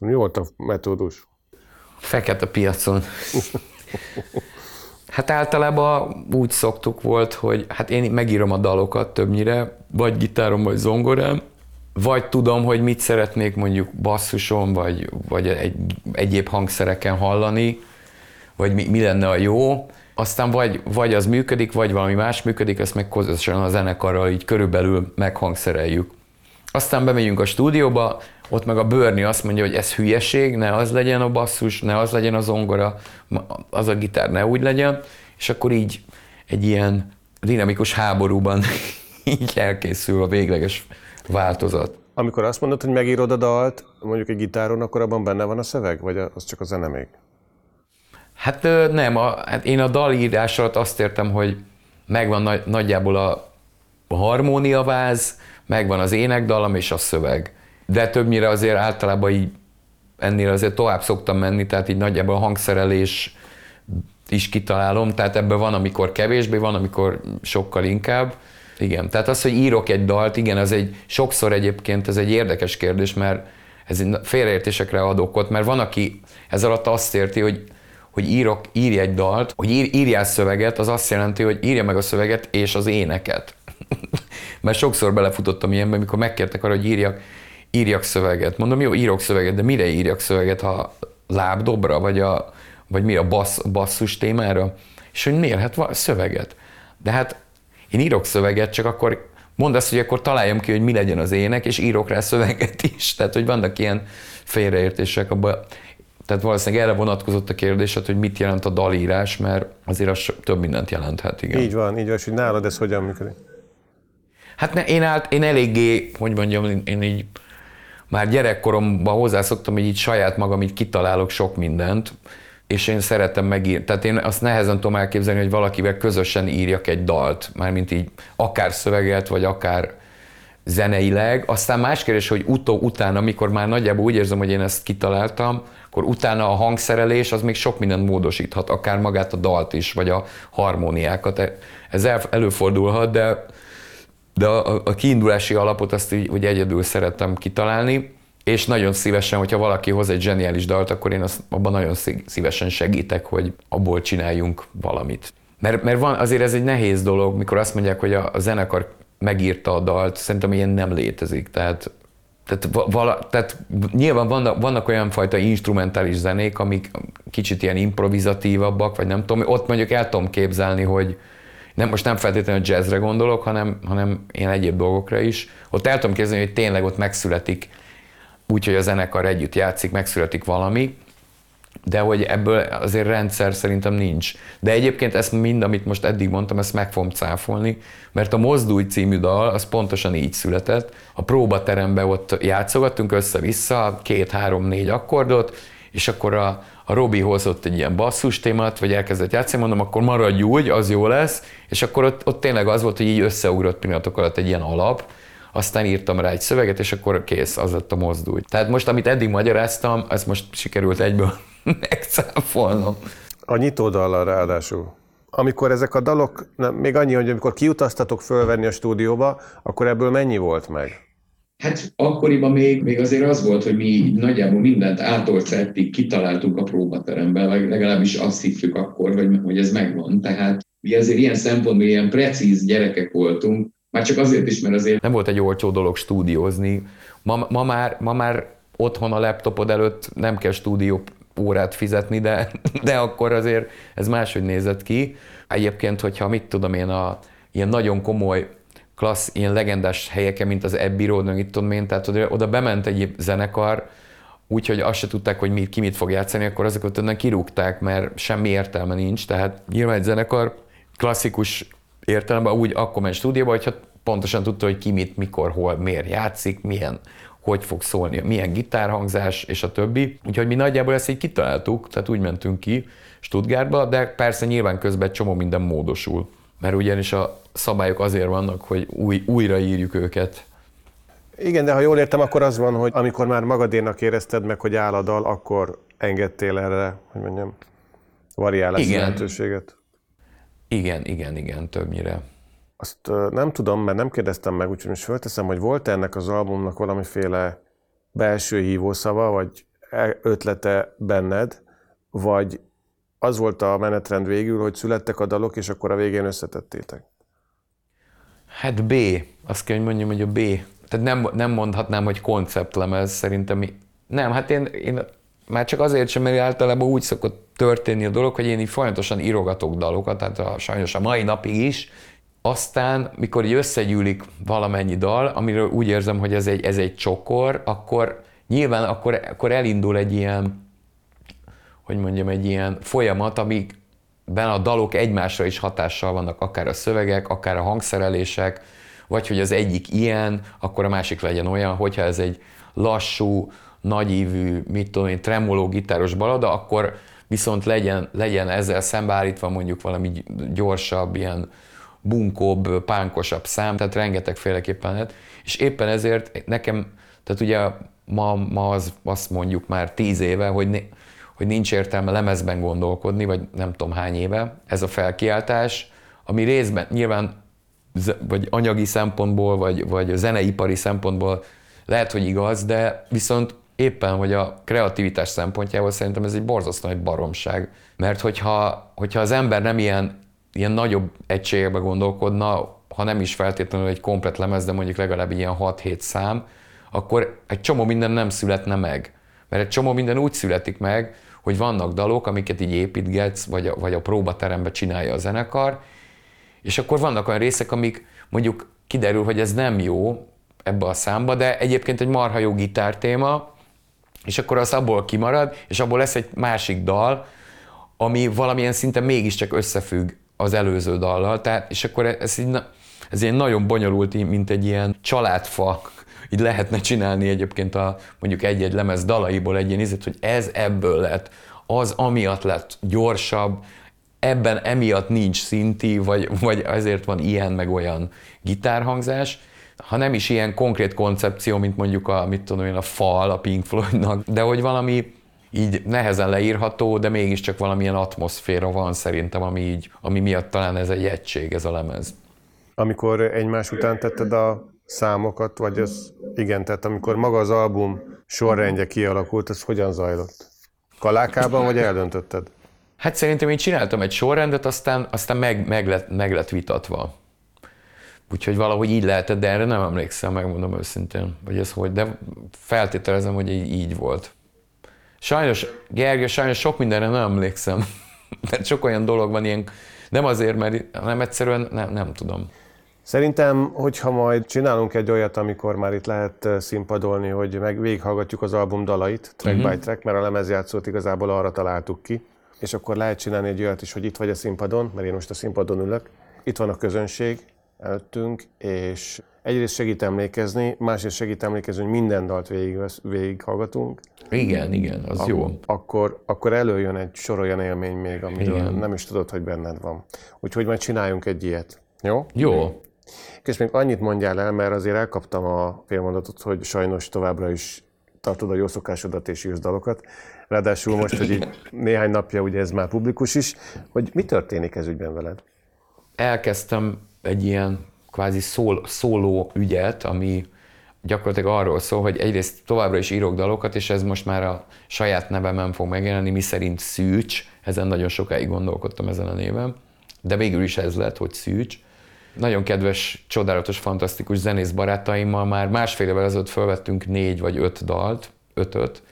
Mi volt a metódus? Fekete piacon. Hát általában úgy szoktuk volt, hogy hát én megírom a dalokat többnyire, vagy gitárom, vagy zongorám, vagy tudom, hogy mit szeretnék mondjuk basszuson, vagy, vagy egy, egyéb hangszereken hallani, vagy mi, mi lenne a jó, aztán vagy, vagy az működik, vagy valami más működik, ezt meg közösen a zenekarral így körülbelül meghangszereljük. Aztán bemegyünk a stúdióba, ott meg a bőrni azt mondja, hogy ez hülyeség, ne az legyen a basszus, ne az legyen a zongora, az a gitár ne úgy legyen, és akkor így egy ilyen dinamikus háborúban így elkészül a végleges változat. Amikor azt mondod, hogy megírod a dalt, mondjuk egy gitáron, akkor abban benne van a szöveg, vagy az csak a zene még? Hát nem, a, hát én a dalírás alatt azt értem, hogy megvan nagy, nagyjából a, a harmóniaváz, megvan az énekdalam és a szöveg. De többnyire azért általában így ennél azért tovább szoktam menni, tehát így nagyjából a hangszerelés is kitalálom, tehát ebből van, amikor kevésbé, van, amikor sokkal inkább. Igen, tehát az, hogy írok egy dalt, igen, az egy, sokszor egyébként ez egy érdekes kérdés, mert ez félreértésekre ad okot, mert van, aki ez alatt azt érti, hogy hogy írok, írj egy dalt, hogy ír, írjál szöveget, az azt jelenti, hogy írja meg a szöveget és az éneket. Mert sokszor belefutottam ilyenbe, amikor megkértek arra, hogy írjak, írjak szöveget. Mondom, jó, írok szöveget, de mire írjak szöveget, ha lábdobra, vagy, a, vagy mi a bassz, basszus témára? És hogy miért? Hát szöveget. De hát én írok szöveget, csak akkor mondd azt, hogy akkor találjam ki, hogy mi legyen az ének, és írok rá szöveget is. Tehát, hogy vannak ilyen félreértések abban. Tehát valószínűleg erre vonatkozott a kérdésed, hogy mit jelent a dalírás, mert azért az több mindent jelenthet, igen. Így van, így van, és hogy nálad ez hogyan működik? Hát ne, én, állt, én eléggé, hogy mondjam, én így már gyerekkoromban hozzászoktam, hogy így saját magam így kitalálok sok mindent, és én szeretem megírni. Tehát én azt nehezen tudom elképzelni, hogy valakivel közösen írjak egy dalt, mármint így akár szöveget, vagy akár zeneileg. Aztán más kérdés, hogy utó, utána, amikor már nagyjából úgy érzem, hogy én ezt kitaláltam, akkor utána a hangszerelés az még sok mindent módosíthat, akár magát a dalt is, vagy a harmóniákat. Ez előfordulhat, de, de a, a kiindulási alapot azt így, hogy egyedül szerettem kitalálni, és nagyon szívesen, hogyha valaki hoz egy zseniális dalt, akkor én azt, abban nagyon szívesen segítek, hogy abból csináljunk valamit. Mert, mert van, azért ez egy nehéz dolog, mikor azt mondják, hogy a, a zenekar megírta a dalt, szerintem ilyen nem létezik. Tehát tehát, vala, tehát nyilván vannak, vannak olyan fajta instrumentális zenék, amik kicsit ilyen improvizatívabbak, vagy nem tudom, ott mondjuk el tudom képzelni, hogy nem, most nem feltétlenül jazzre gondolok, hanem, hanem ilyen egyéb dolgokra is. Ott el tudom képzelni, hogy tényleg ott megszületik, úgyhogy a zenekar együtt játszik, megszületik valami, de hogy ebből azért rendszer szerintem nincs. De egyébként ezt mind, amit most eddig mondtam, ezt meg fogom cáfolni, mert a Mozdulj című dal, az pontosan így született. A próbateremben ott játszogattunk össze-vissza, két-három-négy akkordot, és akkor a, a Robi hozott egy ilyen basszus témát, vagy elkezdett játszani, mondom, akkor maradj úgy, az jó lesz, és akkor ott, ott tényleg az volt, hogy így összeugrott pillanatok alatt egy ilyen alap, aztán írtam rá egy szöveget, és akkor kész, az lett a mozdulj. Tehát most, amit eddig magyaráztam, ezt most sikerült egyből megcáfolnom. A nyitódallal ráadásul. Amikor ezek a dalok, nem, még annyi, hogy amikor kiutaztatok fölvenni a stúdióba, akkor ebből mennyi volt meg? Hát akkoriban még, még azért az volt, hogy mi nagyjából mindent átolcettig kitaláltunk a próbateremben, vagy legalábbis azt hittük akkor, hogy, hogy ez megvan. Tehát mi azért ilyen szempontból ilyen precíz gyerekek voltunk, már csak azért is, mert azért... Nem volt egy olcsó dolog stúdiózni. Ma, ma, már, ma már otthon a laptopod előtt nem kell stúdió órát fizetni, de, de akkor azért ez máshogy nézett ki. Egyébként, hogyha mit tudom én, a ilyen nagyon komoly klassz, ilyen legendás helyeken, mint az Abbey Road, meg itt tudom én, tehát oda, bement egy zenekar, úgyhogy azt se tudták, hogy mi, ki mit fog játszani, akkor azokat onnan kirúgták, mert semmi értelme nincs, tehát nyilván egy zenekar klasszikus értelemben úgy akkor ment stúdióba, hogyha pontosan tudta, hogy ki mit, mikor, hol, miért játszik, milyen hogy fog szólni, milyen gitárhangzás, és a többi. Úgyhogy mi nagyjából ezt így kitaláltuk, tehát úgy mentünk ki Stuttgartba, de persze nyilván közben csomó minden módosul. Mert ugyanis a szabályok azért vannak, hogy új, újraírjuk őket. Igen, de ha jól értem, akkor az van, hogy amikor már magadénak érezted meg, hogy áll a dal, akkor engedtél erre, hogy mondjam, variálás lehetőséget. Igen, igen, igen, többnyire. Azt nem tudom, mert nem kérdeztem meg, úgyhogy most fölteszem, hogy volt ennek az albumnak valamiféle belső hívószava, vagy e, ötlete benned, vagy az volt a menetrend végül, hogy születtek a dalok, és akkor a végén összetettétek? Hát B. Azt kell, hogy mondjam, hogy a B. Tehát nem, nem mondhatnám, hogy konceptlemez, szerintem. Nem, hát én, én már csak azért sem, mert általában úgy szokott történni a dolog, hogy én így folyamatosan írogatok dalokat, tehát a, sajnos a mai napig is, aztán, mikor így összegyűlik valamennyi dal, amiről úgy érzem, hogy ez egy, ez egy csokor, akkor nyilván akkor, akkor elindul egy ilyen, hogy mondjam, egy ilyen folyamat, amikben a dalok egymásra is hatással vannak, akár a szövegek, akár a hangszerelések, vagy hogy az egyik ilyen, akkor a másik legyen olyan, hogyha ez egy lassú, nagyívű, mit tudom én, tremoló gitáros balada, akkor viszont legyen, legyen ezzel szembeállítva mondjuk valami gyorsabb, ilyen bunkóbb, pánkosabb szám, tehát rengeteg féleképpen lehet, és éppen ezért nekem, tehát ugye ma, ma az, azt mondjuk már tíz éve, hogy, ne, hogy nincs értelme lemezben gondolkodni, vagy nem tudom hány éve, ez a felkiáltás, ami részben nyilván vagy anyagi szempontból, vagy, vagy a zeneipari szempontból lehet, hogy igaz, de viszont éppen, hogy a kreativitás szempontjából szerintem ez egy borzasztó nagy baromság. Mert hogyha, hogyha az ember nem ilyen, ilyen nagyobb egységekbe gondolkodna, ha nem is feltétlenül egy komplet lemez, de mondjuk legalább ilyen 6-7 szám, akkor egy csomó minden nem születne meg. Mert egy csomó minden úgy születik meg, hogy vannak dalok, amiket így építgetsz, vagy a, vagy a próbaterembe csinálja a zenekar, és akkor vannak olyan részek, amik mondjuk kiderül, hogy ez nem jó ebbe a számba, de egyébként egy marha jó gitártéma, és akkor az abból kimarad, és abból lesz egy másik dal, ami valamilyen szinten mégiscsak összefügg az előző dallal, tehát, és akkor ez így, ez egy nagyon bonyolult, mint egy ilyen családfa, így lehetne csinálni egyébként a mondjuk egy-egy lemez dalaiból egy ilyen izet, hogy ez ebből lett, az amiatt lett gyorsabb, ebben emiatt nincs szinti, vagy, vagy ezért van ilyen meg olyan gitárhangzás, ha nem is ilyen konkrét koncepció, mint mondjuk a, mit tudom én, a fal a Pink Floydnak, de hogy valami így nehezen leírható, de mégiscsak valamilyen atmoszféra van szerintem, ami így, ami miatt talán ez egy egység, ez a lemez. Amikor egymás után tetted a számokat, vagy az igen, tehát amikor maga az album sorrendje kialakult, ez hogyan zajlott? Kalákában, vagy eldöntötted? Hát szerintem én csináltam egy sorrendet, aztán, aztán meg, meg, lett, meg lett vitatva. Úgyhogy valahogy így lehetett, de erre nem emlékszem, megmondom őszintén, hogy ez hogy, de feltételezem, hogy így, így volt. Sajnos, Gergő, sajnos sok mindenre nem emlékszem, mert sok olyan dolog van ilyen, nem azért, mert nem egyszerűen nem, nem tudom. Szerintem, hogyha majd csinálunk egy olyat, amikor már itt lehet színpadolni, hogy meg végighallgatjuk az album dalait, track uh-huh. by track, mert a lemezjátszót igazából arra találtuk ki, és akkor lehet csinálni egy olyat is, hogy itt vagy a színpadon, mert én most a színpadon ülök, itt van a közönség előttünk, és egyrészt segít emlékezni, másrészt segít emlékezni, hogy minden dalt végig, végighallgatunk. Igen, igen, az Ak- jó. Akkor, akkor előjön egy sor olyan élmény még, amiről Igen. nem is tudod, hogy benned van. Úgyhogy majd csináljunk egy ilyet. Jó? Jó. És még annyit mondjál el, mert azért elkaptam a félmondatot, hogy sajnos továbbra is tartod a jó szokásodat és írsz dalokat. Ráadásul most, hogy így néhány napja ugye ez már publikus is, hogy mi történik ez ügyben veled? Elkezdtem egy ilyen kvázi szól, szóló ügyet, ami gyakorlatilag arról szól, hogy egyrészt továbbra is írok dalokat, és ez most már a saját nevemen fog megjelenni, mi szerint Szűcs, ezen nagyon sokáig gondolkodtam ezen a néven, de végül is ez lett, hogy Szűcs. Nagyon kedves, csodálatos, fantasztikus zenész barátaimmal már másfél évvel ezelőtt felvettünk négy vagy öt dalt, ötöt,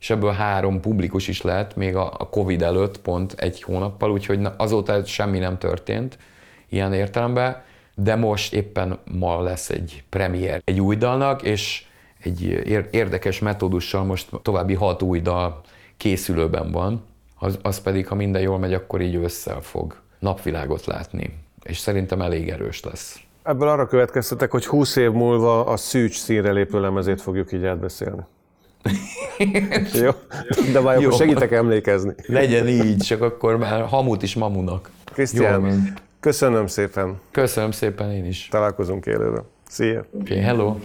és ebből három publikus is lett még a Covid előtt pont egy hónappal, úgyhogy azóta semmi nem történt ilyen értelemben, de most éppen ma lesz egy premier egy új dalnak, és egy ér- érdekes metódussal most további hat új dal készülőben van, az, az pedig, ha minden jól megy, akkor így ősszel fog napvilágot látni, és szerintem elég erős lesz. Ebből arra következtetek, hogy 20 év múlva a szűcs színre lépő lemezét fogjuk így átbeszélni. Jó? De már Jó. akkor segítek emlékezni. Legyen így, csak akkor már hamut is mamunak. Krisztián. Köszönöm szépen. Köszönöm szépen én is. Találkozunk élőben. Szia! Okay, hello!